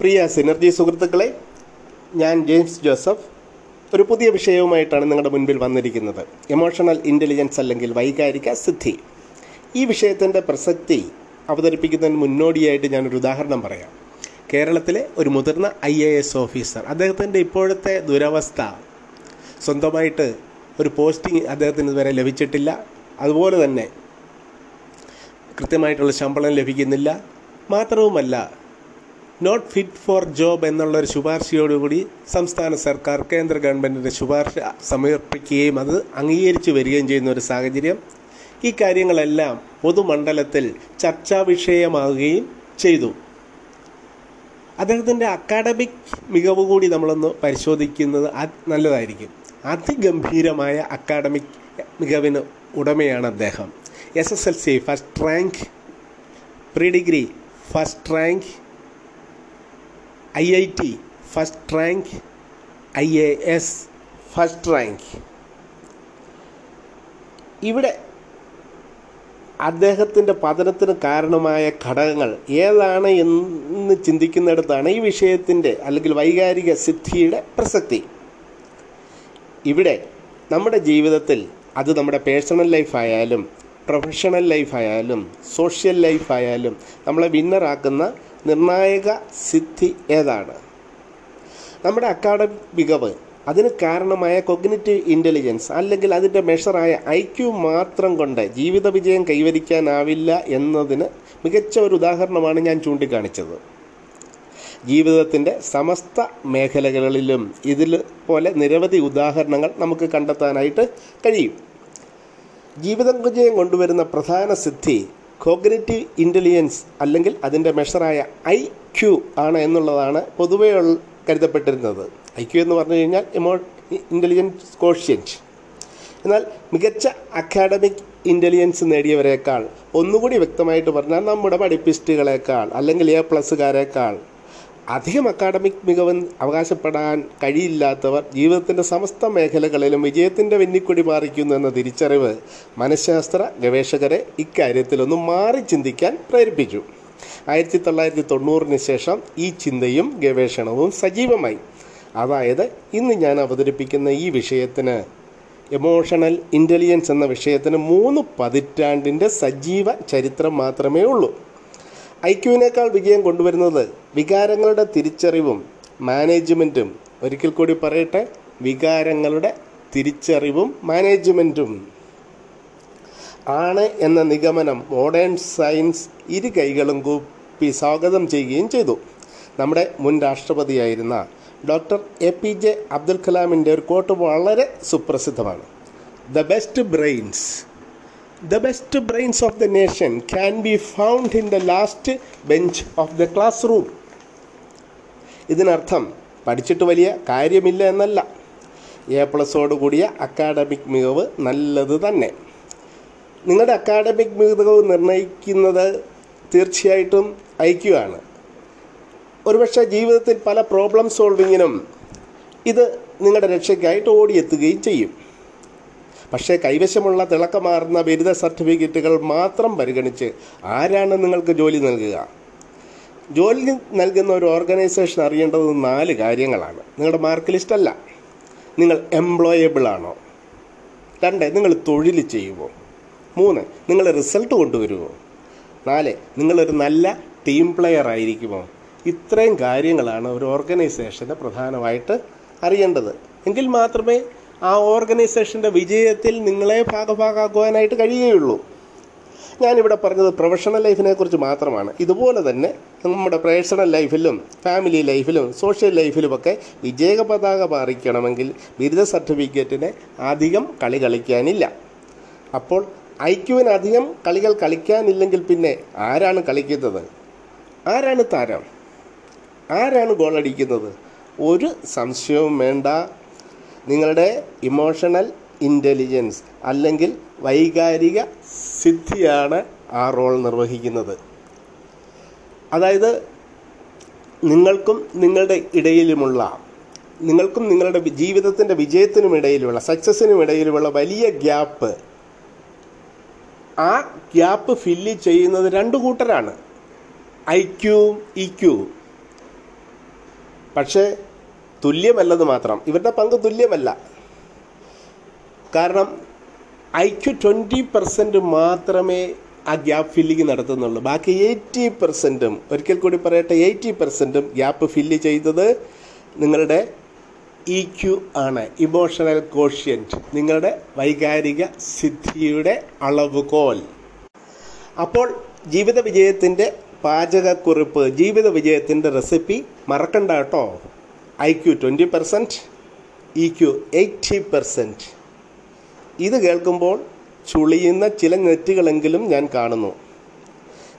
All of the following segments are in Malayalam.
പ്രിയ സിനർജി സുഹൃത്തുക്കളെ ഞാൻ ജെയിംസ് ജോസഫ്. ഒരു പുതിയ വിഷയവുമായിട്ടാണ് നിങ്ങളുടെ മുൻപിൽ വന്നിരിക്കുന്നത്. എമോഷണൽ ഇന്റലിജൻസ് അല്ലെങ്കിൽ വൈകാരിക സിദ്ധി. ഈ വിഷയത്തിന്റെ പ്രസക്തി അവതരിപ്പിക്കുന്നതിന് മുന്നോടിയായിട്ട് ഞാനൊരു ഉദാഹരണം പറയാം. കേരളത്തിലെ ഒരു മുതിർന്ന ഐ എ എസ് ഓഫീസർ അദ്ദേഹത്തിന്റെ ഇപ്പോഴത്തെ ദുരവസ്ഥ സ്വന്തമായിട്ട് ഒരു പോസ്റ്റിംഗ് അദ്ദേഹത്തിന് ഇതുവരെ ലഭിച്ചിട്ടില്ല. അതുപോലെ തന്നെ കൃത്യമായിട്ടുള്ള ശമ്പളം ലഭിക്കുന്നില്ല. മാത്രവുമല്ല നോട്ട് ഫിറ്റ് ഫോർ ജോബ് എന്നുള്ളൊരു ശുപാർശയോടുകൂടി സംസ്ഥാന സർക്കാർ കേന്ദ്ര ഗവൺമെന്റിന്റെ ശുപാർശ സമർപ്പിക്കുകയും അത് അംഗീകരിച്ചു വരികയും ചെയ്യുന്ന ഒരു സാഹചര്യം. ഈ കാര്യങ്ങളെല്ലാം പൊതുമണ്ഡലത്തിൽ ചർച്ചാ വിഷയമാവുകയും ചെയ്തു. അദ്ദേഹത്തിന്റെ അക്കാഡമിക് മികവ് കൂടി നമ്മളൊന്ന് പരിശോധിക്കുന്നത് നല്ലതായിരിക്കും. അതിഗംഭീരമായ അക്കാഡമിക് മികവിന് ഉടമയാണ് അദ്ദേഹം. S S L C first rank pre degree first rank I I T first rank I A S first rank ഇവിടെ അദ്ദേഹത്തിന്റെ പതനത്തിന് കാരണമായ ഘടകങ്ങൾ ഏതാണ് എന്ന് ചിന്തിക്കുന്നിടത്താണ് ഈ വിഷയത്തിന്റെ അല്ലെങ്കിൽ വൈകാരിക സിദ്ധിയുടെ പ്രസക്തി. ഇവിടെ നമ്മുടെ ജീവിതത്തിൽ അത് നമ്മുടെ പേഴ്സണൽ ലൈഫായാലും പ്രൊഫഷണൽ ലൈഫായാലും സോഷ്യൽ ലൈഫായാലും നമ്മളെ വിന്നറാക്കുന്ന നിർണായക സിദ്ധി ഏതാണ്? നമ്മുടെ അക്കാഡമിക് മികവ് അതിന് കാരണമായ കൊഗ്നിറ്റീവ് ഇന്റലിജൻസ് അല്ലെങ്കിൽ അതിന്റെ മെഷറായ ഐ ക്യു മാത്രം കൊണ്ട് ജീവിത വിജയം കൈവരിക്കാനാവില്ല എന്നതിന് മികച്ച ഒരു ഉദാഹരണമാണ് ഞാൻ ചൂണ്ടിക്കാണിച്ചത്. ജീവിതത്തിന്റെ സമസ്ത മേഖലകളിലും ഇതിൽ പോലെ നിരവധി ഉദാഹരണങ്ങൾ നമുക്ക് കണ്ടെത്താനായിട്ട് കഴിയും. ജീവിത വിജയം കൊണ്ടുവരുന്ന പ്രധാന സിദ്ധി കോഗ്നേറ്റീവ് ഇന്റലിജൻസ് അല്ലെങ്കിൽ അതിന്റെ മെഷറായ ഐ ക്യു ആണ് എന്നുള്ളതാണ് പൊതുവേ കരുതപ്പെട്ടിരുന്നത്. ഐ ക്യു എന്ന് പറഞ്ഞു കഴിഞ്ഞാൽ എമോ ഇന്റലിജൻസ് കോഷ്യന്റ് എന്നാൽ മികച്ച അക്കാഡമിക് ഇന്റലിജൻസ് നേടിയവരെക്കാൾ ഒന്നുകൂടി വ്യക്തമായിട്ട് പറഞ്ഞാൽ നമ്മുടെ പഠിപ്പിസ്റ്റുകളെക്കാൾ അല്ലെങ്കിൽ എ പ്ലസ്സുകാരേക്കാൾ അധികം അക്കാഡമിക് മികവ് അവകാശപ്പെടാൻ കഴിയില്ലാത്തവർ ജീവിതത്തിന്റെ സമസ്ത മേഖലകളിലും വിജയത്തിന്റെ വെന്നിക്കൊടി മാറിക്കുന്നു എന്ന തിരിച്ചറിവ് മനഃശാസ്ത്ര ഗവേഷകരെ ഇക്കാര്യത്തിലൊന്ന് മാറി ചിന്തിക്കാൻ പ്രേരിപ്പിച്ചു. ആയിരത്തി തൊള്ളായിരത്തി തൊണ്ണൂറിന് ശേഷം ഈ ചിന്തയും ഗവേഷണവും സജീവമായി. അതായത് ഇന്ന് ഞാൻ അവതരിപ്പിക്കുന്ന ഈ വിഷയത്തിന് എമോഷണൽ ഇന്റലിജൻസ് എന്ന വിഷയത്തിന് മൂന്ന് പതിറ്റാണ്ടിന്റെ സജീവ ചരിത്രം മാത്രമേ ഉള്ളൂ. ഐക്യുവിനേക്കാൾ വിജയം കൊണ്ടുവരുന്നത് വികാരങ്ങളുടെ തിരിച്ചറിവും മാനേജ്മെന്റും ഒരിക്കൽ കൂടി പറയട്ടെ വികാരങ്ങളുടെ തിരിച്ചറിവും മാനേജ്മെന്റും ആണ് എന്ന നിഗമനം മോഡേൺ സയൻസ് ഇരു കൈകളും കൂപ്പി സ്വാഗതം ചെയ്യുകയും ചെയ്തു. നമ്മുടെ മുൻ രാഷ്ട്രപതിയായിരുന്ന doctor A P J Abdul കലാമിന്റെ ഒരു കോട്ട് വളരെ സുപ്രസിദ്ധമാണ്. The best brains best brains of the nation can be found in the last bench of the class room ഇതിനർത്ഥം പഠിച്ചിട്ട് വലിയ കാര്യമില്ല എന്നല്ല. എ പ്ലസോട് കൂടിയ അക്കാഡമിക് മികവ് നല്ലത് തന്നെ. നിങ്ങളുടെ അക്കാഡമിക് മികവ് നിർണയിക്കുന്നത് തീർച്ചയായിട്ടും ഐക്യമാണ്. ഒരുപക്ഷെ ജീവിതത്തിൽ പല പ്രോബ്ലം സോൾവിങ്ങിനും ഇത് നിങ്ങളുടെ രക്ഷയ്ക്കായിട്ട് ഓടിയെത്തുകയും ചെയ്യും. പക്ഷേ കൈവശമുള്ള തിളക്കമാർന്ന ബിരുദ സർട്ടിഫിക്കറ്റുകൾ മാത്രം പരിഗണിച്ച് ആരാണ് നിങ്ങൾക്ക് ജോലി നൽകുക? ജോലി നൽകുന്ന ഒരു ഓർഗനൈസേഷൻ അറിയേണ്ടത് നാല് കാര്യങ്ങളാണ്. നിങ്ങളുടെ മാർക്ക് ലിസ്റ്റ് അല്ല. നിങ്ങൾ എംപ്ലോയബിൾ ആണോ? രണ്ട് നിങ്ങൾ തൊഴിൽ ചെയ്യുമോ മൂന്ന് നിങ്ങൾ റിസൾട്ട് കൊണ്ടുവരുമോ നാല് നിങ്ങളൊരു നല്ല ടീം പ്ലെയർ ആയിരിക്കുമോ? ഇത്രയും കാര്യങ്ങളാണ് ഒരു ഓർഗനൈസേഷന് പ്രധാനമായിട്ട് അറിയേണ്ടത്. എങ്കിൽ മാത്രമേ ആ ഓർഗനൈസേഷന്റെ വിജയത്തിൽ നിങ്ങളെ ഭാഗഭാഗമാക്കുവാനായിട്ട് കഴിയുകയുള്ളൂ. ഞാനിവിടെ പറഞ്ഞത് പ്രൊഫഷണൽ ലൈഫിനെക്കുറിച്ച് മാത്രമാണ്. ഇതുപോലെ തന്നെ നമ്മുടെ പേഴ്സണൽ ലൈഫിലും ഫാമിലി ലൈഫിലും സോഷ്യൽ ലൈഫിലുമൊക്കെ വിജയ പതാക പാറിക്കണമെങ്കിൽ ബിരുദ സർട്ടിഫിക്കറ്റിന് അധികം കളി കളിക്കാനില്ല. അപ്പോൾ ഐക്യുവിന് അധികം കളികൾ കളിക്കാനില്ലെങ്കിൽ പിന്നെ ആരാണ് കളിക്കുന്നത്? ആരാണ് താരം? ആരാണ് ഗോളടിക്കുന്നത്? ഒരു സംശയവും വേണ്ട. നിങ്ങളുടെ ഇമോഷണൽ ഇന്റലിജൻസ് അല്ലെങ്കിൽ വൈകാരിക സിദ്ധിയാണ് ആ റോൾ നിർവഹിക്കുന്നത്. അതായത് നിങ്ങൾക്കും നിങ്ങളുടെ ഇടയിലുമുള്ള നിങ്ങൾക്കും നിങ്ങളുടെ ജീവിതത്തിന്റെ വിജയത്തിനും ഇടയിലുള്ള സക്സസ്സിനും ഇടയിലുമുള്ള വലിയ ഗ്യാപ്പ് ആ ഗ്യാപ്പ് ഫില്ല് ചെയ്യുന്നത് രണ്ട് കൂട്ടരാണ്. ഐ ക്യൂവും ഇ പക്ഷേ തുല്യമല്ലെന്ന് മാത്രം. ഇവരുടെ പങ്ക് തുല്യമല്ല. കാരണം ഐ ക്യു ട്വന്റി പെർസെന്റ് മാത്രമേ ആ ഗ്യാപ്പ് ഫില്ലിങ് നടത്തുന്നുള്ളൂ. ബാക്കി എയ്റ്റി പെർസെന്റും ഒരിക്കൽ കൂടി പറയട്ടെ എയ്റ്റി പെർസെന്റും ഗ്യാപ്പ് ഫില്ല് ചെയ്തത് നിങ്ങളുടെ ഇ ക്യു ആണ് ഇമോഷണൽ കോഷ്യന്റ് നിങ്ങളുടെ വൈകാരിക സിദ്ധിയുടെ അളവുകോൽ. അപ്പോൾ ജീവിത വിജയത്തിന്റെ പാചകക്കുറിപ്പ് ജീവിത വിജയത്തിന്റെ റെസിപ്പി മറക്കണ്ട കേട്ടോ. I Q twenty percent E Q eighty percent ഇത് കേൾക്കുമ്പോൾ ചുളിയുന്ന ചില നെറ്റുകളെങ്കിലും ഞാൻ കാണുന്നു.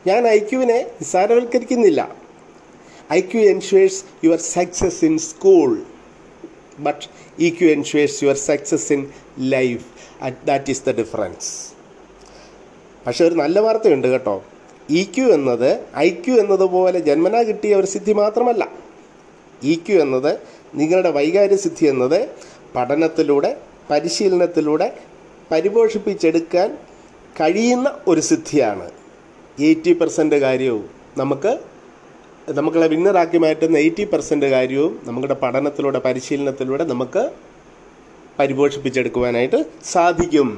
ഞാൻ ഐ ക്യുവിനെ നിസ്സാരവൽക്കരിക്കുന്നില്ല. I Q ensures your success in school but E Q ensures your success in life that is the difference പക്ഷെ ഒരു നല്ല വാർത്തയുണ്ട് കേട്ടോ. ഇ ക്യു എന്നത് ഐ ക്യു എന്നതുപോലെ ജന്മനാ കിട്ടിയ ഒരു സിദ്ധി മാത്രമല്ല. ഇ ക്യു എന്നത് നിങ്ങളുടെ വൈകാര്യ സിദ്ധി എന്നത് പഠനത്തിലൂടെ പരിശീലനത്തിലൂടെ പരിപോഷിപ്പിച്ചെടുക്കാൻ കഴിയുന്ന ഒരു സിദ്ധിയാണ്. എയ്റ്റി പെർസെന്റ് കാര്യവും നമുക്ക് നമുക്കുള്ള വിന്നറാക്കി മാറ്റുന്ന എയ്റ്റി പെർസെന്റ് കാര്യവും നമ്മുടെ പഠനത്തിലൂടെ പരിശീലനത്തിലൂടെ നമുക്ക് പരിപോഷിപ്പിച്ചെടുക്കുവാനായിട്ട് സാധിക്കും.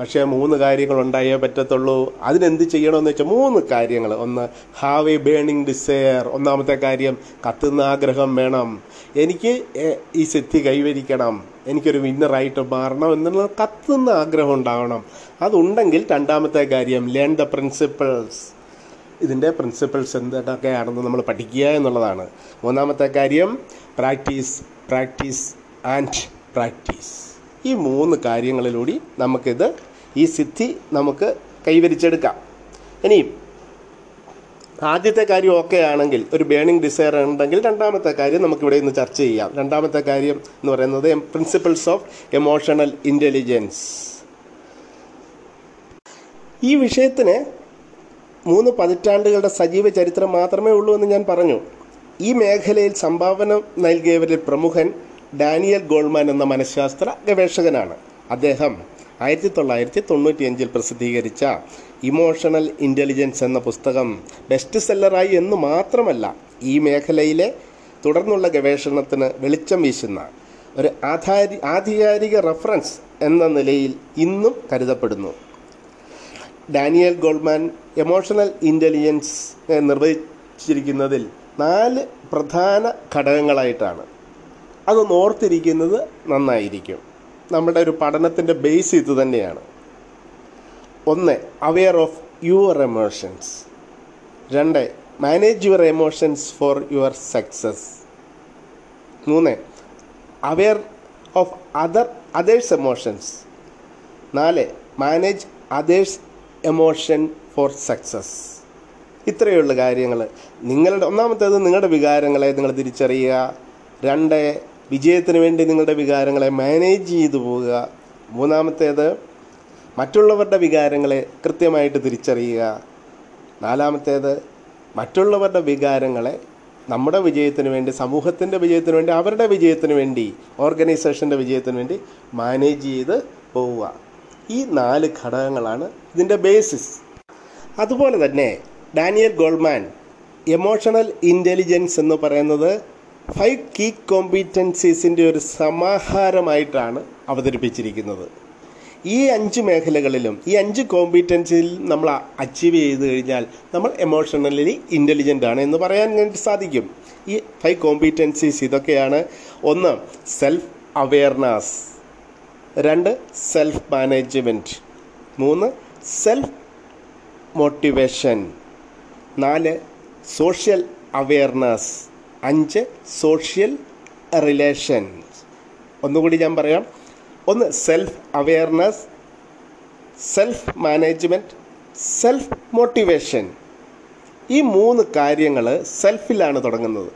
പക്ഷേ മൂന്ന് കാര്യങ്ങൾ ഉണ്ടായേ പറ്റത്തുള്ളൂ. അതിനെന്ത് ചെയ്യണമെന്ന് വെച്ചാൽ മൂന്ന് കാര്യങ്ങൾ ഒന്ന് ഹാവ് എ ബേണിംഗ് ഡിസയർ ഒന്നാമത്തെ കാര്യം കത്തുന്ന ആഗ്രഹം വേണം. എനിക്ക് ഈ സിദ്ധി കൈവരിക്കണം. എനിക്കൊരു വിന്നറായിട്ട് മാറണം എന്നുള്ള കത്തുന്ന ആഗ്രഹം ഉണ്ടാവണം. അതുണ്ടെങ്കിൽ രണ്ടാമത്തെ കാര്യം ലേൺ ദ പ്രിൻസിപ്പിൾസ് ഇതിന്റെ പ്രിൻസിപ്പിൾസ് എന്തൊക്കെയാണെന്ന് നമ്മൾ പഠിക്കുക എന്നുള്ളതാണ്. മൂന്നാമത്തെ കാര്യം പ്രാക്ടീസ് പ്രാക്ടീസ് ആൻഡ് പ്രാക്ടീസ് ഈ മൂന്ന് കാര്യങ്ങളിലൂടെ നമുക്കിത് ഈ സിദ്ധി നമുക്ക് കൈവരിച്ചെടുക്കാം. ഇനിയും ആദ്യത്തെ കാര്യം ഓക്കെ ആണെങ്കിൽ ഒരു ബേണിംഗ് ഡിസയർ ഉണ്ടെങ്കിൽ രണ്ടാമത്തെ കാര്യം നമുക്കിവിടെ ഇന്ന് ചർച്ച ചെയ്യാം. രണ്ടാമത്തെ കാര്യം എന്ന് പറയുന്നത് പ്രിൻസിപ്പിൾസ് ഓഫ് എമോഷണൽ ഇന്റലിജൻസ് ഈ വിഷയത്തിന് മൂന്ന് പതിറ്റാണ്ടുകളുടെ സജീവ ചരിത്രം മാത്രമേ ഉള്ളൂ എന്ന് ഞാൻ പറഞ്ഞു. ഈ മേഖലയിൽ സംഭാവന നൽകിയവരിൽ പ്രമുഖൻ ഡാനിയൽ ഗോൾമാൻ എന്ന മനഃശാസ്ത്ര ഗവേഷകനാണ്. അദ്ദേഹം ആയിരത്തി തൊള്ളായിരത്തി തൊണ്ണൂറ്റിയഞ്ചിൽ പ്രസിദ്ധീകരിച്ച ഇമോഷണൽ ഇന്റലിജൻസ് എന്ന പുസ്തകം ബെസ്റ്റ് സെല്ലറായി എന്ന് മാത്രമല്ല ഈ മേഖലയിലെ തുടർന്നുള്ള ഗവേഷണത്തിന് വെളിച്ചം വീശുന്ന ഒരു ആധാരി ആധികാരിക റഫറൻസ് എന്ന നിലയിൽ ഇന്നും കരുതപ്പെടുന്നു. ഡാനിയൽ ഗോൾഡ്മാൻ എമോഷണൽ ഇന്റലിജൻസ് നിർവഹിച്ചിരിക്കുന്നതിൽ നാല് പ്രധാന ഘടകങ്ങളായിട്ടാണ്. അതൊന്ന് ഓർത്തിരിക്കുന്നത് നന്നായിരിക്കും. നമ്മുടെ ഒരു പഠനത്തിന്റെ ബേസ് ഇത് തന്നെയാണ്. ഒന്ന് അവെയർ ഓഫ് യുവർ എമോഷൻസ് രണ്ട് manage your emotions for your success മൂന്ന് aware of other others emotions നാല് manage others emotion for success ഇത്രയുള്ള കാര്യങ്ങൾ നിങ്ങളുടെ ഒന്നാമത്തേത് നിങ്ങളുടെ വികാരങ്ങളെ നിങ്ങൾ തിരിച്ചറിയുക. രണ്ട് വിജയത്തിന് വേണ്ടി നിങ്ങളുടെ വികാരങ്ങളെ മാനേജ് ചെയ്തു പോവുക. മൂന്നാമത്തേത് മറ്റുള്ളവരുടെ വികാരങ്ങളെ കൃത്യമായിട്ട് തിരിച്ചറിയുക. നാലാമത്തേത് മറ്റുള്ളവരുടെ വികാരങ്ങളെ നമ്മുടെ വിജയത്തിന് വേണ്ടി സമൂഹത്തിന്റെ വിജയത്തിന് വേണ്ടി അവരുടെ വിജയത്തിന് വേണ്ടി ഓർഗനൈസേഷന്റെ വിജയത്തിന് വേണ്ടി മാനേജ് ചെയ്ത് പോവുക. ഈ നാല് ഘടകങ്ങളാണ് ഇതിന്റെ ബേസിസ് അതുപോലെ തന്നെ ഡാനിയൽ ഗോൾമാൻ എമോഷണൽ ഇന്റലിജൻസ് എന്ന് പറയുന്നത് ഫൈവ് കീ കോമ്പീറ്റൻസീസിന്റെ ഒരു സമാഹാരമായിട്ടാണ് അവതരിപ്പിച്ചിരിക്കുന്നത്. ഈ അഞ്ച് മേഖലകളിലും ഈ അഞ്ച് കോമ്പീറ്റൻസിൽ നമ്മൾ അച്ചീവ് ചെയ്ത് കഴിഞ്ഞാൽ നമ്മൾ എമോഷണലി ഇന്റലിജന്റ് ആണ് എന്ന് പറയാൻ സാധിക്കും. ഈ ഫൈവ് കോമ്പീറ്റൻസീസ് ഇതൊക്കെയാണ്. ഒന്ന് സെൽഫ് അവെയർനെസ് രണ്ട് സെൽഫ് മാനേജ്മെന്റ് മൂന്ന് സെൽഫ് മോട്ടിവേഷൻ നാല് സോഷ്യൽ അവെയർനെസ് അഞ്ച് സോഷ്യൽ റിലേഷൻസ് ഒന്നുകൂടി ഞാൻ പറയാം. ഒന്ന് self awareness self management self motivation ഈ മൂന്ന് കാര്യങ്ങൾ സെൽഫിലാണ് തുടങ്ങുന്നത്.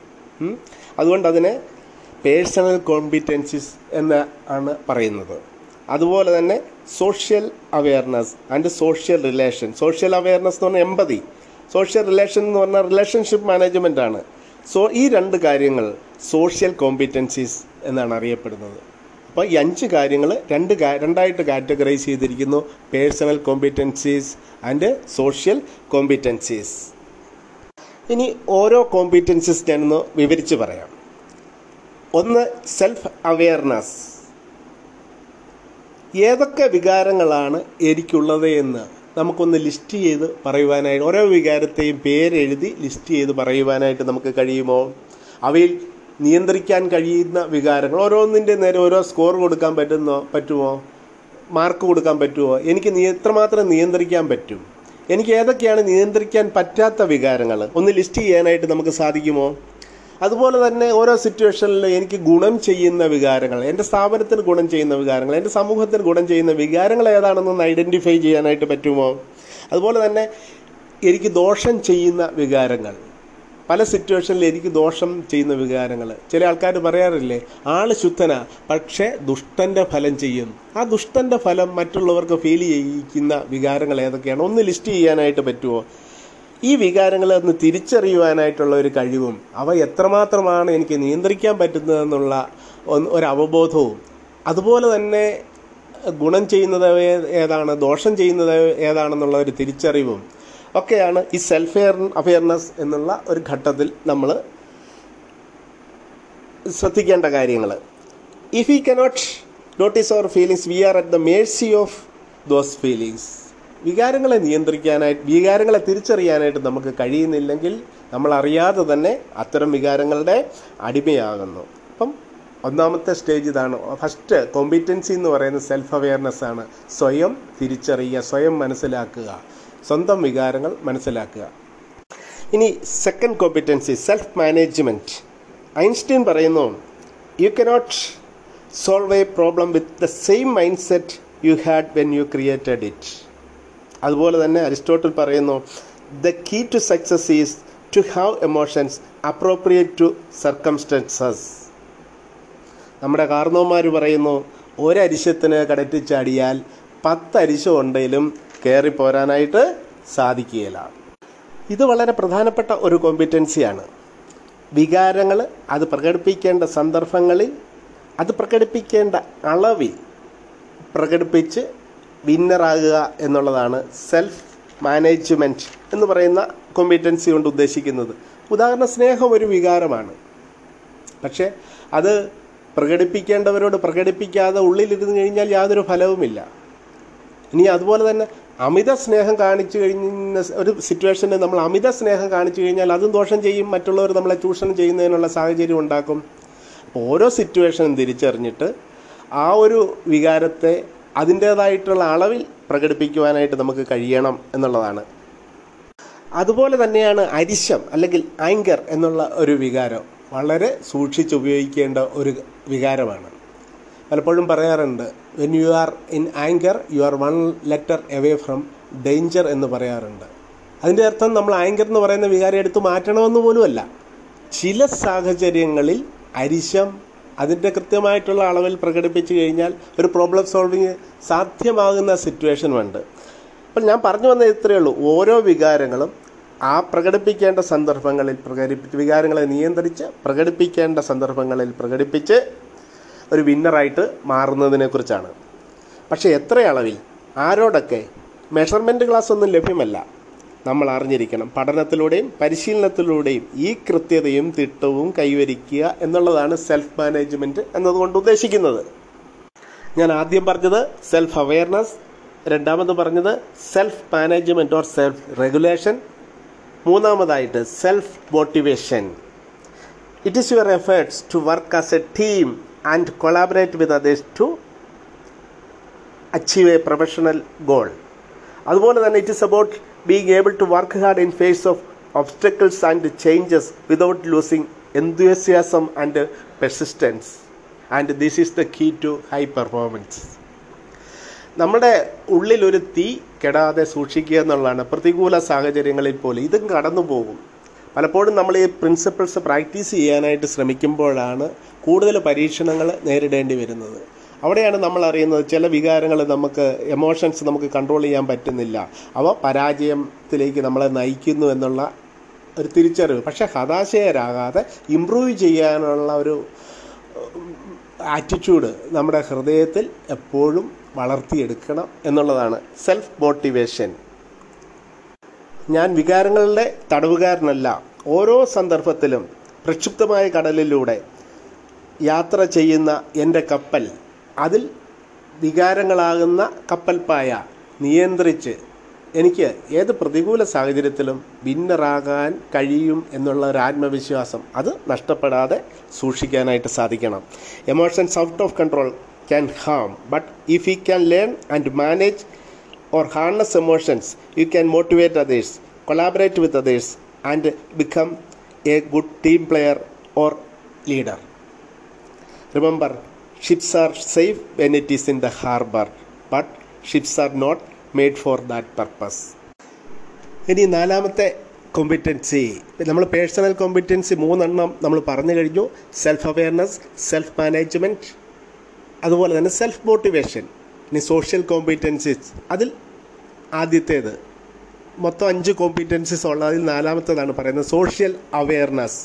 അതുകൊണ്ട് അതിനെ പേഴ്സണൽ കോമ്പിറ്റൻസീസ് എന്ന് ആണ് പറയുന്നത്. അതുപോലെ തന്നെ social awareness and social relation social awareness എന്ന് പറഞ്ഞാൽ എമ്പതി സോഷ്യൽ റിലേഷൻ എന്ന് പറഞ്ഞാൽ റിലേഷൻഷിപ്പ് മാനേജ്മെന്റ് ആണ്. സോ ഈ രണ്ട് കാര്യങ്ങൾ സോഷ്യൽ കോമ്പിറ്റൻസീസ് എന്നാണ് അറിയപ്പെടുന്നത്. അപ്പോൾ ഈ അഞ്ച് കാര്യങ്ങൾ രണ്ട് രണ്ടായിട്ട് കാറ്റഗറൈസ് ചെയ്തിരിക്കുന്നു. Personal competencies and social competencies ഇനി ഓരോ കോമ്പിറ്റൻസീസ് ഞാനൊന്ന് വിവരിച്ച് പറയാം. ഒന്ന് സെൽഫ് അവെയർനെസ് ഏതൊക്കെ വികാരങ്ങളാണ് എനിക്കുള്ളത് എന്ന്? നമുക്കൊന്ന് ലിസ്റ്റ് ചെയ്ത് പറയുവാനായിട്ട് ഓരോ വികാരത്തെയും പേരെഴുതി ലിസ്റ്റ് ചെയ്ത് പറയുവാനായിട്ട് നമുക്ക് കഴിയുമോ? അവയിൽ നിയന്ത്രിക്കാൻ കഴിയുന്ന വികാരങ്ങൾ ഓരോന്നിന്റെ നേരെ ഓരോ സ്കോർ കൊടുക്കാൻ പറ്റുന്നോ പറ്റുമോ? മാർക്ക് കൊടുക്കാൻ പറ്റുമോ? എനിക്ക് എത്രമാത്രം നിയന്ത്രിക്കാൻ പറ്റും? എനിക്ക് ഏതൊക്കെയാണ് നിയന്ത്രിക്കാൻ പറ്റാത്ത വികാരങ്ങൾ? ഒന്ന് ലിസ്റ്റ് ചെയ്യാനായിട്ട് നമുക്ക് സാധിക്കുമോ? അതുപോലെ തന്നെ ഓരോ സിറ്റുവേഷനിലും എനിക്ക് ഗുണം ചെയ്യുന്ന വികാരങ്ങൾ എന്റെ സ്ഥാപനത്തിന് ഗുണം ചെയ്യുന്ന വികാരങ്ങൾ എന്റെ സമൂഹത്തിന് ഗുണം ചെയ്യുന്ന വികാരങ്ങൾ ഏതാണെന്നൊന്ന് ഐഡന്റിഫൈ ചെയ്യാനായിട്ട് പറ്റുമോ? അതുപോലെ തന്നെ എനിക്ക് ദോഷം ചെയ്യുന്ന വികാരങ്ങൾ. പല സിറ്റുവേഷനിൽ എനിക്ക് ദോഷം ചെയ്യുന്ന വികാരങ്ങൾ. ചില ആൾക്കാർ പറയാറില്ലേ ആൾ ശുദ്ധന പക്ഷേ ദുഷ്ടന്റെ ഫലം ചെയ്യും. ആ ദുഷ്ടന്റെ ഫലം മറ്റുള്ളവർക്ക് ഫീൽ ചെയ്യിക്കുന്ന വികാരങ്ങൾ ഏതൊക്കെയാണ്? ഒന്ന് ലിസ്റ്റ് ചെയ്യാനായിട്ട് പറ്റുമോ? ഈ വികാരങ്ങളെ ഒന്ന് തിരിച്ചറിയുവാനായിട്ടുള്ള ഒരു കഴിവും അവ എത്രമാത്രമാണ് എനിക്ക് നിയന്ത്രിക്കാൻ പറ്റുന്നതെന്നുള്ള ഒരു അവബോധവും. അതുപോലെ തന്നെ ഗുണം ചെയ്യുന്നത് ഏതാണ് ദോഷം ചെയ്യുന്നത് ഏതാണെന്നുള്ള ഒരു തിരിച്ചറിവും ഒക്കെയാണ് ഈ സെൽഫ് അവെയർനെസ് എന്നുള്ള ഒരു ഘട്ടത്തിൽ നമ്മൾ ശ്രദ്ധിക്കേണ്ട കാര്യങ്ങൾ if you cannot notice our feelings we are at the mercy of those feelings വികാരങ്ങളെ നിയന്ത്രിക്കാനായിട്ട് വികാരങ്ങളെ തിരിച്ചറിയാനായിട്ട് നമുക്ക് കഴിയുന്നില്ലെങ്കിൽ നമ്മൾ അറിയാതെ തന്നെ അത്തരം വികാരങ്ങളുടെ അടിമയാകുന്നു. അപ്പം ഒന്നാമത്തെ സ്റ്റേജ് ഇതാണ്. ഫസ്റ്റ് കോമ്പിറ്റൻസി എന്ന് പറയുന്നത് സെൽഫ് അവെയർനെസ് ആണ്. സ്വയം തിരിച്ചറിയുക സ്വയം മനസ്സിലാക്കുക. സ്വന്തം വികാരങ്ങൾ മനസ്സിലാക്കുക. ഇനി second competency self management Einstein പറയുന്നു you cannot solve a problem with the same mind set you had when you created it അതുപോലെ തന്നെ അരിസ്റ്റോട്ടിൽ പറയുന്നു the key to success is to have emotions appropriate to circumstances നമ്മുടെ കാർന്നവന്മാർ പറയുന്നു ഒരരിശത്തിന് കടറ്റിച്ചാടിയാൽ പത്തരിശം ഉണ്ടെങ്കിലും കയറി പോരാനായിട്ട് സാധിക്കുകയില്ല. ഇത് വളരെ പ്രധാനപ്പെട്ട ഒരു കോമ്പിറ്റൻസിയാണ് വികാരങ്ങൾ അത് പ്രകടിപ്പിക്കേണ്ട സന്ദർഭങ്ങളിൽ അത് പ്രകടിപ്പിക്കേണ്ട അളവിൽ പ്രകടിപ്പിച്ച് വിന്നറാകുക എന്നുള്ളതാണ് സെൽഫ് മാനേജ്മെന്റ് എന്ന് പറയുന്ന കോമ്പിറ്റൻസി കൊണ്ട് ഉദ്ദേശിക്കുന്നത്. ഉദാഹരണ സ്നേഹം ഒരു വികാരമാണ്. പക്ഷേ അത് പ്രകടിപ്പിക്കേണ്ടവരോട് പ്രകടിപ്പിക്കാതെ ഉള്ളിലിരുന്ന് കഴിഞ്ഞാൽ യാതൊരു ഫലവുമില്ല. ഇനി അതുപോലെ തന്നെ അമിത സ്നേഹം കാണിച്ചു കഴിഞ്ഞ ഒരു സിറ്റുവേഷനിൽ നമ്മൾ അമിത സ്നേഹം കാണിച്ചു കഴിഞ്ഞാൽ അതും ദോഷം ചെയ്യും മറ്റുള്ളവർ നമ്മളെ ചൂഷണം ചെയ്യുന്നതിനുള്ള സാഹചര്യം ഉണ്ടാക്കും. ഓരോ സിറ്റുവേഷനും തിരിച്ചറിഞ്ഞിട്ട് ആ ഒരു വികാരത്തെ അതിന്റേതായിട്ടുള്ള അളവിൽ പ്രകടിപ്പിക്കുവാനായിട്ട് നമുക്ക് കഴിയണം എന്നുള്ളതാണ്. അതുപോലെ തന്നെയാണ് അരിശം അല്ലെങ്കിൽ ആങ്കർ എന്നുള്ള ഒരു വികാരം വളരെ സൂക്ഷിച്ച് ഉപയോഗിക്കേണ്ട ഒരു വികാരമാണ്. പലപ്പോഴും പറയാറുണ്ട് when you are in anger you are one letter away from danger എന്ന് പറയാറുണ്ട്. അതിന്റെ അർത്ഥം നമ്മൾ ആങ്കർ എന്ന് പറയുന്ന വികാരം എടുത്ത് മാറ്റണമെന്ന് പോലുമല്ല. ചില സാഹചര്യങ്ങളിൽ അരിശം അതിന്റെ കൃത്യമായിട്ടുള്ള അളവിൽ പ്രകടിപ്പിച്ചു കഴിഞ്ഞാൽ ഒരു പ്രോബ്ലം സോൾവിങ് സാധ്യമാകുന്ന സിറ്റുവേഷനുമുണ്ട് അപ്പം ഞാൻ പറഞ്ഞു വന്നത് ഇത്രയേ ഉള്ളൂ. ഓരോ വികാരങ്ങളും ആ പ്രകടിപ്പിക്കേണ്ട സന്ദർഭങ്ങളിൽ പ്രകടിപ്പി വികാരങ്ങളെ നിയന്ത്രിച്ച് പ്രകടിപ്പിക്കേണ്ട സന്ദർഭങ്ങളിൽ പ്രകടിപ്പിച്ച് ഒരു വിന്നറായിട്ട് മാറുന്നതിനെക്കുറിച്ചാണ് പക്ഷേ എത്ര അളവിൽ ആരോടൊക്കെ? മെഷർമെന്റ് ക്ലാസ് ഒന്നും ലഭ്യമല്ല. നമ്മൾ അറിഞ്ഞിരിക്കണം. പഠനത്തിലൂടെയും പരിശീലനത്തിലൂടെയും ഈ കൃത്യതയും തിട്ടവും കൈവരിക്കുക എന്നുള്ളതാണ് സെൽഫ് മാനേജ്മെന്റ് എന്നതുകൊണ്ട് ഉദ്ദേശിക്കുന്നത്. ഞാൻ ആദ്യം പറഞ്ഞത് സെൽഫ് അവെയർനെസ് രണ്ടാമത് പറഞ്ഞത് self management or self regulation മൂന്നാമതായിട്ട് self motivation it is your efforts to work as a team and collaborate with others to achieve a professional goal അതുപോലെ തന്നെ it is about being able to work hard in face of obstacles and changes without losing enthusiasm and persistence. And this is the key to high performance നമ്മുടെ ഉള്ളിലൊരു തീ കെടാതെ സൂക്ഷിക്കുക എന്നുള്ളതാണ് പ്രതികൂല സാഹചര്യങ്ങളിൽ പോലും ഇതും കടന്നു പോകും. പലപ്പോഴും നമ്മൾ ഈ പ്രിൻസിപ്പിൾസ് പ്രാക്ടീസ് ചെയ്യാനായിട്ട് ശ്രമിക്കുമ്പോഴാണ് കൂടുതൽ പരീക്ഷണങ്ങൾ നേരിടേണ്ടി വരുന്നത്. അവിടെയാണ് നമ്മൾ അറിയുന്നത് ചില വികാരങ്ങൾ നമുക്ക് എമോഷൻസ് നമുക്ക് കൺട്രോൾ ചെയ്യാൻ പറ്റുന്നില്ല. അവ പരാജയത്തിലേക്ക് നമ്മളെ നയിക്കുന്നു എന്നുള്ള ഒരു തിരിച്ചറിവ്. പക്ഷേ ഹതാശയരാകാതെ ഇമ്പ്രൂവ് ചെയ്യാനുള്ള ഒരു ആറ്റിറ്റ്യൂഡ് നമ്മുടെ ഹൃദയത്തിൽ എപ്പോഴും വളർത്തിയെടുക്കണം എന്നുള്ളതാണ് സെൽഫ് മോട്ടിവേഷൻ ഞാൻ വികാരങ്ങളുടെ തടവുകാരനല്ല. ഓരോ സന്ദർഭത്തിലും പ്രക്ഷുബ്ധമായ കടലിലൂടെ യാത്ര ചെയ്യുന്ന എന്റെ കപ്പൽ അതിൽ വികാരങ്ങളാകുന്ന കപ്പൽപ്പായ നിയന്ത്രിച്ച് എനിക്ക് ഏത് പ്രതികൂല സാഹചര്യത്തിലും വിന്നറാകാൻ കഴിയും എന്നുള്ള ഒരു ആത്മവിശ്വാസം അത് നഷ്ടപ്പെടാതെ സൂക്ഷിക്കാനായിട്ട് സാധിക്കണം. Emotions out of control can harm but if you can learn and manage or harness emotions you can motivate others collaborate with others and become a good team player or leader Remember, ships are safe when it is in the harbour but ships are not made for that purpose ഇനി നാലാമത്തെ കോമ്പിറ്റൻസി നമ്മൾ പേഴ്സണൽ കോമ്പിറ്റൻസി മൂന്നെണ്ണം നമ്മൾ പറഞ്ഞു കഴിഞ്ഞു. സെൽഫ് അവെയർനെസ് സെൽഫ് മാനേജ്മെന്റ് അതുപോലെ തന്നെ സെൽഫ് മോട്ടിവേഷൻ ഇനി സോഷ്യൽ കോമ്പിറ്റൻസീസ് അതിൽ ആദ്യത്തേത്. മൊത്തം അഞ്ച് കോമ്പിറ്റൻസീസ് ഉള്ള അതിൽ നാലാമത്തേതാണ് പറയുന്നത് social awareness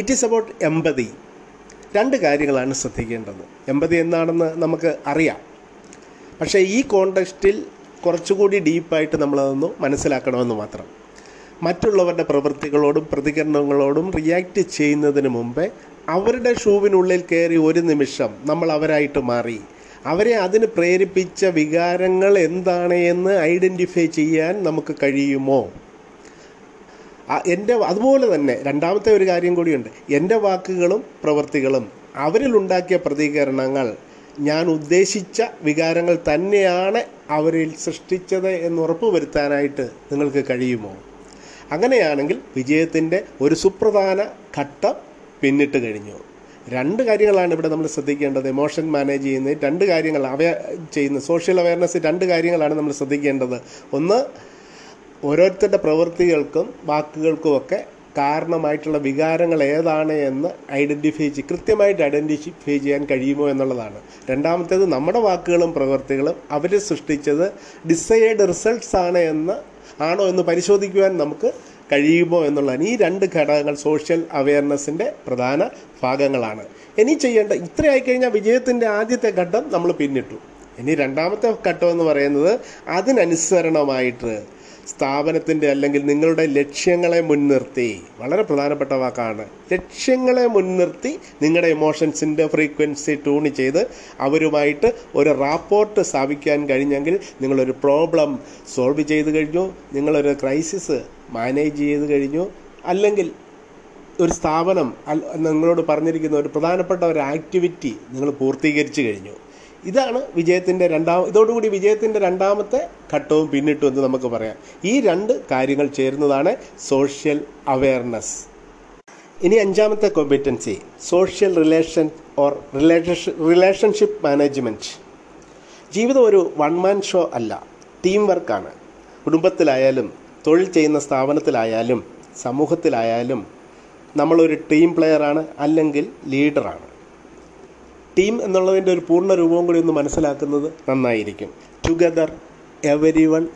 it is about empathy രണ്ട് കാര്യങ്ങളാണ് ശ്രദ്ധിക്കേണ്ടത്. എമ്പതി എന്നാണെന്ന് നമുക്ക് അറിയാം. പക്ഷേ ഈ കോണ്ടക്സ്റ്റിൽ കുറച്ചുകൂടി ഡീപ്പായിട്ട് നമ്മളതൊന്ന് മനസ്സിലാക്കണമെന്ന് മാത്രം. മറ്റുള്ളവരുടെ പ്രവൃത്തികളോടും പ്രതികരണങ്ങളോടും റിയാക്റ്റ് ചെയ്യുന്നതിന് മുമ്പേ അവരുടെ ഷൂവിനുള്ളിൽ കയറി ഒരു നിമിഷം നമ്മൾ അവരായിട്ട് മാറി. അവരെ അതിന് പ്രേരിപ്പിച്ച വികാരങ്ങൾ എന്താണ് എന്ന് ഐഡന്റിഫൈ ചെയ്യാൻ നമുക്ക് കഴിയുമോ? എന്റെ അതുപോലെ തന്നെ രണ്ടാമത്തെ ഒരു കാര്യം കൂടിയുണ്ട്. എന്റെ വാക്കുകളും പ്രവൃത്തികളും അവരിലുണ്ടാക്കിയ പ്രതികരണങ്ങൾ ഞാൻ ഉദ്ദേശിച്ച വികാരങ്ങൾ തന്നെയാണ് അവരിൽ സൃഷ്ടിച്ചത് എന്ന് ഉറപ്പുവരുത്താനായിട്ട് നിങ്ങൾക്ക് കഴിയുമോ? അങ്ങനെയാണെങ്കിൽ വിജയത്തിന്റെ ഒരു സുപ്രധാന ഘട്ടം പിന്നിട്ട് കഴിഞ്ഞു. രണ്ട് കാര്യങ്ങളാണ് ഇവിടെ നമ്മൾ ശ്രദ്ധിക്കേണ്ടത്. എമോഷൻ മാനേജ് ചെയ്യുന്ന രണ്ട് കാര്യങ്ങൾ അവയ ചെയ്യുന്ന സോഷ്യൽ അവയർനെസ് രണ്ട് കാര്യങ്ങളാണ് നമ്മൾ ശ്രദ്ധിക്കേണ്ടത്. ഒന്ന് ഓരോരുത്തരുടെ പ്രവൃത്തികൾക്കും വാക്കുകൾക്കുമൊക്കെ കാരണമായിട്ടുള്ള വികാരങ്ങൾ ഏതാണ് എന്ന് ഐഡന്റിഫൈ ചെയ്ത് കൃത്യമായിട്ട് ഐഡന്റിഫൈ ചെയ്യാൻ കഴിയുമോ എന്നുള്ളതാണ്. രണ്ടാമത്തേത് നമ്മുടെ വാക്കുകളും പ്രവൃത്തികളും അവർ സൃഷ്ടിച്ചത് ഡിസൈഡ് റിസൾട്ട്സ് ആണ് എന്ന് ആണോ എന്ന് പരിശോധിക്കുവാൻ നമുക്ക് കഴിയുമോ എന്നുള്ളതാണ്. ഈ രണ്ട് ഘടകങ്ങൾ സോഷ്യൽ അവയർനെസ്സിന്റെ പ്രധാന ഭാഗങ്ങളാണ്. ഇനി ചെയ്യേണ്ട ഇത്രയായി കഴിഞ്ഞാൽ വിജയത്തിന്റെ ആദ്യത്തെ ഘട്ടം നമ്മൾ പിന്നിട്ടു. ഇനി രണ്ടാമത്തെ ഘട്ടം എന്ന് പറയുന്നത് അതിനനുസരണമായിട്ട് സ്ഥാപനത്തിന്റെ അല്ലെങ്കിൽ നിങ്ങളുടെ ലക്ഷ്യങ്ങളെ മുൻനിർത്തി. വളരെ പ്രധാനപ്പെട്ട വാക്കാണ്. ലക്ഷ്യങ്ങളെ മുൻനിർത്തി നിങ്ങളുടെ ഇമോഷൻസിന്റെ ഫ്രീക്വൻസി ട്യൂൺ ചെയ്ത് അവരുമായിട്ട് ഒരു റാപ്പോർട്ട് സ്ഥാപിക്കാൻ കഴിഞ്ഞെങ്കിൽ നിങ്ങളൊരു പ്രോബ്ലം സോൾവ് ചെയ്ത് കഴിഞ്ഞു. നിങ്ങളൊരു ക്രൈസിസ് മാനേജ് ചെയ്ത് കഴിഞ്ഞു. അല്ലെങ്കിൽ ഒരു സ്ഥാപനം നിങ്ങളോട് പറഞ്ഞിരിക്കുന്ന ഒരു പ്രധാനപ്പെട്ട ഒരു ആക്ടിവിറ്റി നിങ്ങൾ പൂർത്തീകരിച്ചു കഴിഞ്ഞു. ഇതാണ് വിജയത്തിന്റെ രണ്ടാം ഇതോടുകൂടി വിജയത്തിന്റെ രണ്ടാമത്തെ ഘട്ടവും പിന്നിട്ടു എന്ന് നമുക്ക് പറയാം. ഈ രണ്ട് കാര്യങ്ങൾ ചേരുന്നതാണ് സോഷ്യൽ അവെയർനെസ് ഇനി അഞ്ചാമത്തെ competency social relation or relation relationship management ജീവിതം ഒരു വൺ മാൻ ഷോ അല്ല ടീം വർക്കാണ് കുടുംബത്തിലായാലും തൊഴിൽ ചെയ്യുന്ന സ്ഥാപനത്തിലായാലും സമൂഹത്തിലായാലും നമ്മളൊരു ടീം പ്ലെയറാണ് അല്ലെങ്കിൽ ലീഡറാണ് ടീം എന്നുള്ളതിന്റെ ഒരു പൂർണ രൂപവും കൂടി ഒന്ന് മനസ്സിലാക്കുന്നത് നന്നായിരിക്കും. Together everyone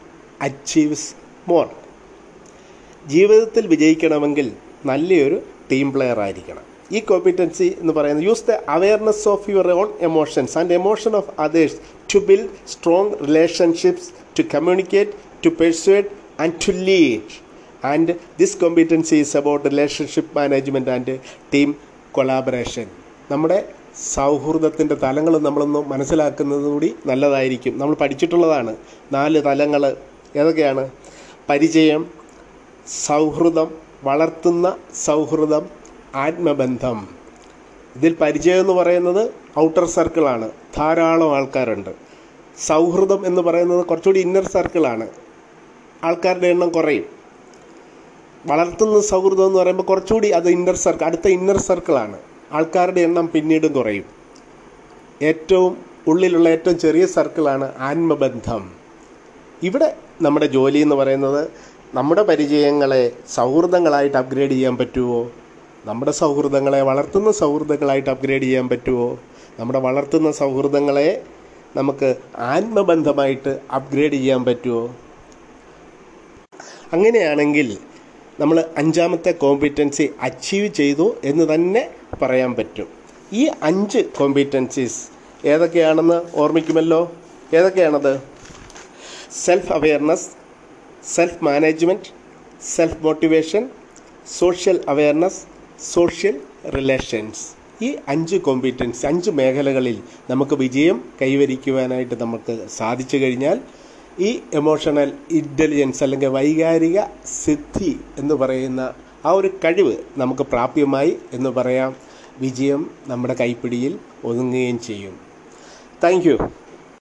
achieves more ജീവിതത്തിൽ വിജയിക്കണമെങ്കിൽ നല്ലൊരു ടീം പ്ലെയർ ആയിരിക്കണം. ഈ കോമ്പിറ്റൻസി എന്ന് പറയുന്നത് use the awareness of your own emotions and emotion of others to build strong relationships to communicate to persuade and to lead and this competency is about relationship management and team collaboration നമ്മുടെ സൗഹൃദത്തിന്റെ തലങ്ങൾ നമ്മളൊന്ന് മനസ്സിലാക്കുന്നത് കൂടി നല്ലതായിരിക്കും. നമ്മൾ പഠിച്ചിട്ടുള്ളതാണ്. നാല് തലങ്ങൾ ഏതൊക്കെയാണ്? പരിചയം സൗഹൃദം വളർത്തുന്ന സൗഹൃദം ആത്മബന്ധം. ഇതിൽ പരിചയം എന്ന് പറയുന്നത് ഔട്ടർ സർക്കിളാണ് ധാരാളം ആൾക്കാരുണ്ട്. സൗഹൃദം എന്ന് പറയുന്നത് കുറച്ചുകൂടി ഇന്നർ സർക്കിളാണ് ആൾക്കാരുടെ എണ്ണം കുറയും. വളർത്തുന്ന സൗഹൃദം എന്ന് പറയുമ്പോൾ കുറച്ചുകൂടി അത് ഇന്നർ സർക്കിൾ അടുത്ത ഇന്നർ സർക്കിളാണ് ആൾക്കാരുടെ എണ്ണം പിന്നീടും കുറയും. ഏറ്റവും ഉള്ളിലുള്ള ഏറ്റവും ചെറിയ സർക്കിളാണ് ആത്മബന്ധം. ഇവിടെ നമ്മുടെ ജോലി എന്ന് പറയുന്നത് നമ്മുടെ പരിചയങ്ങളെ സൗഹൃദങ്ങളായിട്ട് അപ്ഗ്രേഡ് ചെയ്യാൻ പറ്റുമോ നമ്മുടെ സൗഹൃദങ്ങളെ വളർത്തുന്ന സൗഹൃദങ്ങളായിട്ട് അപ്ഗ്രേഡ് ചെയ്യാൻ പറ്റുമോ നമ്മുടെ വളർത്തുന്ന സൗഹൃദങ്ങളെ നമുക്ക് ആത്മബന്ധമായിട്ട് അപ്ഗ്രേഡ് ചെയ്യാൻ പറ്റുമോ അങ്ങനെയാണെങ്കിൽ നമ്മൾ അഞ്ചാമത്തെ കോമ്പിറ്റൻസി അച്ചീവ് ചെയ്തു എന്ന് തന്നെ പറയാൻ പറ്റും. ഈ അഞ്ച് കോമ്പീറ്റൻസീസ് ഏതൊക്കെയാണെന്ന് ഓർമ്മിക്കുമല്ലോ? ഏതൊക്കെയാണത്? Self awareness self management self motivation social awareness social relations ഈ അഞ്ച് കോമ്പീറ്റൻസ് അഞ്ച് മേഖലകളിൽ നമുക്ക് വിജയം കൈവരിക്കുവാനായിട്ട് നമുക്ക് സാധിച്ചു കഴിഞ്ഞാൽ ഈ എമോഷണൽ ഇന്റലിജൻസ് അല്ലെങ്കിൽ വൈകാരിക സിദ്ധി എന്ന് പറയുന്ന ആ ഒരു കഴിവ് നമുക്ക് പ്രാപ്യമായി എന്ന് പറയാം. വിജയം നമ്മുടെ കൈപ്പിടിയിൽ ഒതുങ്ങുകയും ചെയ്യും. Thank you